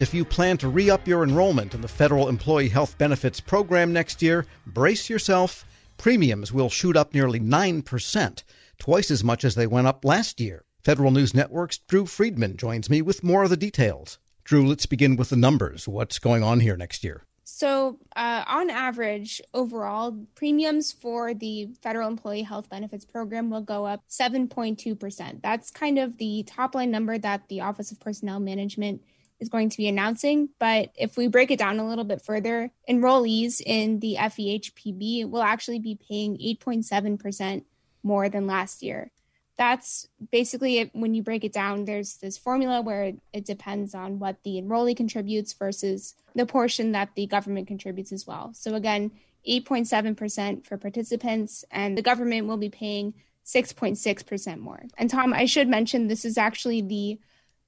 If you plan to re up your enrollment in the Federal Employee Health Benefits Program next year, brace yourself. Premiums will shoot up nearly 9%, twice as much as they went up last year. Federal News Network's Drew Friedman joins me with more of the details. Drew, let's begin with the numbers. What's going on here next year? So, uh, on average, overall, premiums for the Federal Employee Health Benefits Program will go up 7.2%. That's kind of the top line number that the Office of Personnel Management is going to be announcing. But if we break it down a little bit further, enrollees in the FEHBP will actually be paying 8.7% more than last year. That's basically it. When you break it down, there's this formula where it depends on what the enrollee contributes versus the portion that the government contributes as well. So, again, 8.7% for participants, and the government will be paying 6.6% more. And Tom, I should mention this is actually the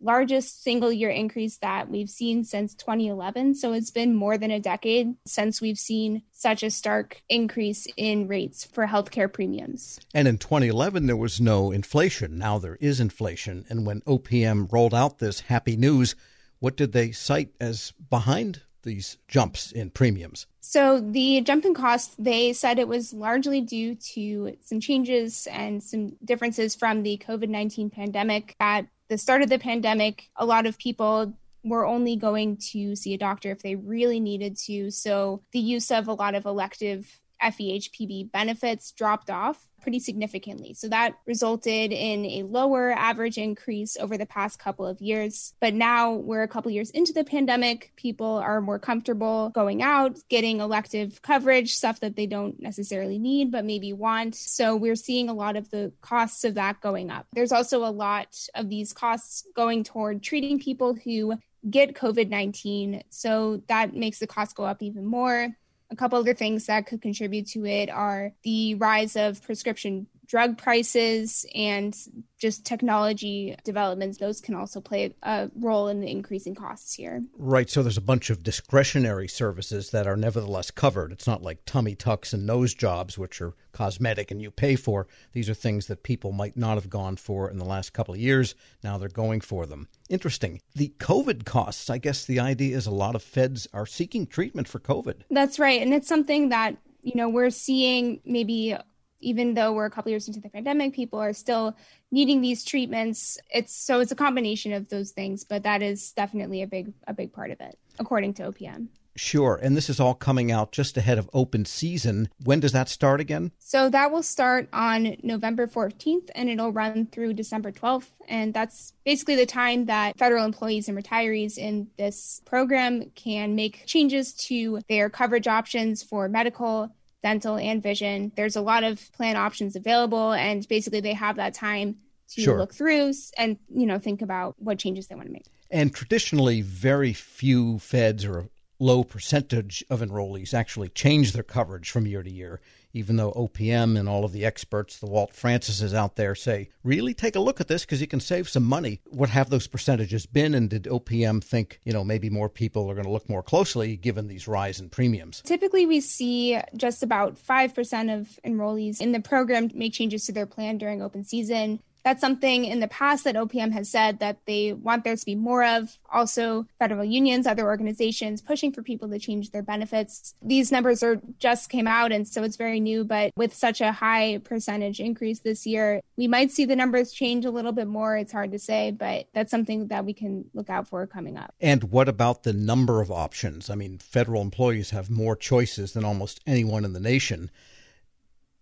largest single year increase that we've seen since 2011. So it's been more than a decade since we've seen such a stark increase in rates for healthcare premiums. And in 2011, there was no inflation. Now there is inflation. And when OPM rolled out this happy news, what did they cite as behind these jumps in premiums? So the jump in cost, they said it was largely due to some changes and some differences from the COVID 19 pandemic. At the start of the pandemic, a lot of people were only going to see a doctor if they really needed to. So the use of a lot of elective FEHBP benefits dropped off pretty significantly. So that resulted in a lower average increase over the past couple of years. But now we're a couple years into the pandemic. People are more comfortable going out, getting elective coverage, stuff that they don't necessarily need, but maybe want. So we're seeing a lot of the costs of that going up. There's also a lot of these costs going toward treating people who get COVID 19. So that makes the cost go up even more. A couple other things that could contribute to it are the rise of prescription drug prices and just technology developments, those can also play a role in the increasing costs here. Right. So there's a bunch of discretionary services that are nevertheless covered. It's not like tummy tucks and nose jobs, which are cosmetic and you pay for. These are things that people might not have gone for in the last couple of years. Now they're going for them. Interesting. The COVID costs, I guess the idea is a lot of feds are seeking treatment for COVID. That's right. And it's something that, you know, we're seeing maybe even though we're a couple years into the pandemic, people are still needing these treatments. It's so it's a combination of those things, but that is definitely a big a big part of it, according to OPM. Sure. And this is all coming out just ahead of open season. When does that start again? So that will start on November 14th and it'll run through December 12th. And that's basically the time that federal employees and retirees in this program can make changes to their coverage options for medical, dental, and vision. There's a lot of plan options available, and basically they have that time to sure. look through and you know think about what changes they want to make. And traditionally, very few feds or a low percentage of enrollees actually change their coverage from year to year, even though OPM and all of the experts, the Walt Francises out there say, really take a look at this because you can save some money. What have those percentages been? And did OPM think, you know, maybe more people are going to look more closely given these rise in premiums? Typically, we see just about 5% of enrollees in the program make changes to their plan during open season. That's something in the past that OPM has said that they want there to be more of. Also, federal unions, other organizations pushing for people to change their benefits. These numbers are just came out, and so it's very new. But with such a high percentage increase this year, we might see the numbers change a little bit more. It's hard to say, but that's something that we can look out for coming up. And what about the number of options? I mean, federal employees have more choices than almost anyone in the nation.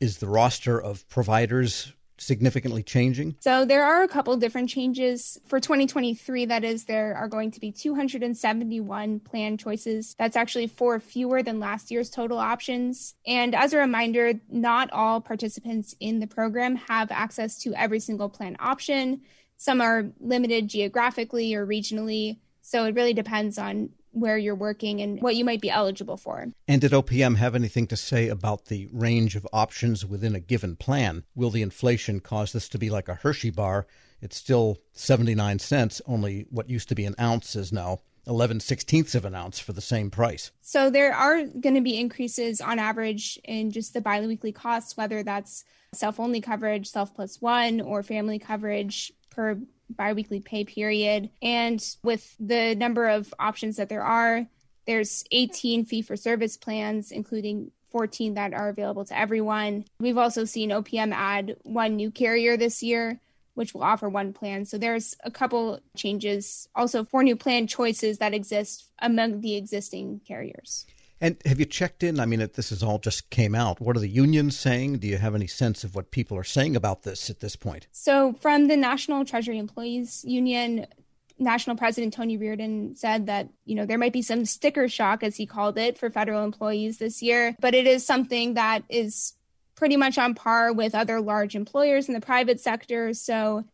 Is the roster of providers significantly changing? So there are a couple different changes for 2023. That is, there are going to be 271 plan choices. That's actually four fewer than last year's total options. And as a reminder, not all participants in the program have access to every single plan option. Some are limited geographically or regionally. So it really depends on where you're working and what you might be eligible for. And did OPM have anything to say about the range of options within a given plan? Will the inflation cause this to be like a Hershey bar? It's still 79 cents, only what used to be an ounce is now 11 sixteenths of an ounce for the same price. So there are going to be increases on average in just the biweekly costs, whether that's self only coverage, self plus one, or family coverage per biweekly pay period. And with the number of options that there are, there's 18 fee for service plans, including 14 that are available to everyone. We've also seen OPM add one new carrier this year, which will offer one plan. So there's a couple changes, also four new plan choices that exist among the existing carriers. And have you checked in? I mean, this is all just came out. What are the unions saying? Do you have any sense of what people are saying about this at this point? So, from the National Treasury Employees Union, National President Tony Reardon said that, you know, there might be some sticker shock, as he called it, for federal employees this year, but it is something that is pretty much on par with other large employers in the private sector. So,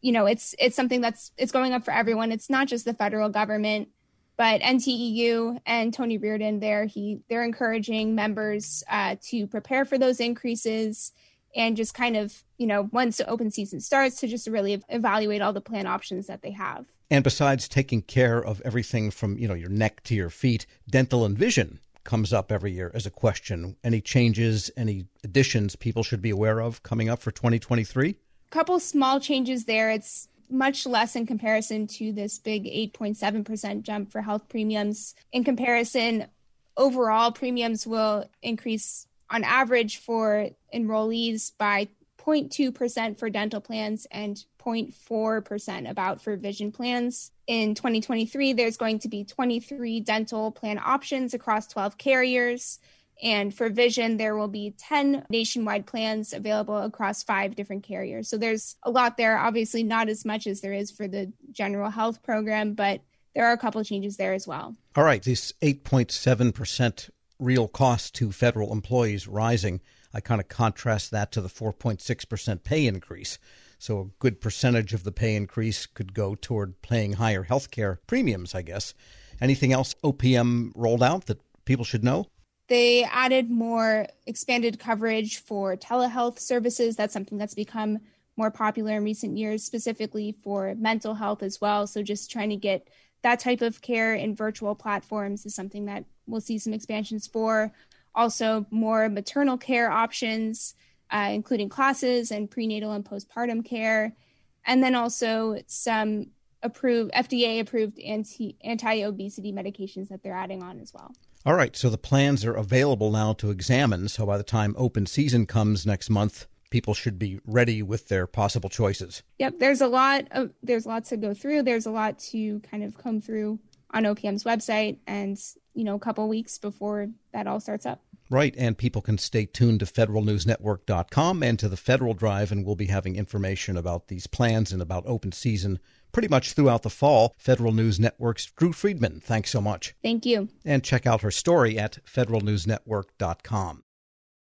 you know, it's it's something that's it's going up for everyone. It's not just the federal government, but NTEU and Tony Reardon there he they're encouraging members uh, to prepare for those increases and just kind of you know once the open season starts to just really evaluate all the plan options that they have. And besides taking care of everything from, you know, your neck to your feet, dental and vision comes up every year as a question. Any changes, any additions people should be aware of coming up for 2023? A couple small changes there. It's much less in comparison to this big 8.7% jump for health premiums. In comparison, overall premiums will increase on average for enrollees by 0.2% for dental plans and 0.4% about for vision plans. In 2023, there's going to be 23 dental plan options across 12 carriers. And for vision, there will be 10 nationwide plans available across five different carriers. So there's a lot there. Obviously, not as much as there is for the general health program, but there are a couple of changes there as well. All right. This 8.7% real cost to federal employees rising. I kind of contrast that to the 4.6% pay increase. So a good percentage of the pay increase could go toward paying higher health care premiums, I guess. Anything else OPM rolled out that people should know? They added more expanded coverage for telehealth services. That's something that's become more popular in recent years, specifically for mental health as well. So just trying to get that type of care in virtual platforms is something that we'll see some expansions for. Also, more maternal care options, uh, including classes and prenatal and postpartum care, and then also some approved FDA approved anti anti obesity medications that they're adding on as well. All right, so the plans are available now to examine. So by the time open season comes next month, people should be ready with their possible choices. Yep, there's a lot of there's lots to go through. There's a lot to kind of come through on OPM's website and you know a couple weeks before that all starts up. Right, and people can stay tuned to federalnewsnetwork.com and to the Federal Drive, and we'll be having information about these plans and about open season pretty much throughout the fall. Federal News Network's Drew Friedman, thanks so much. Thank you. And check out her story at federalnewsnetwork.com.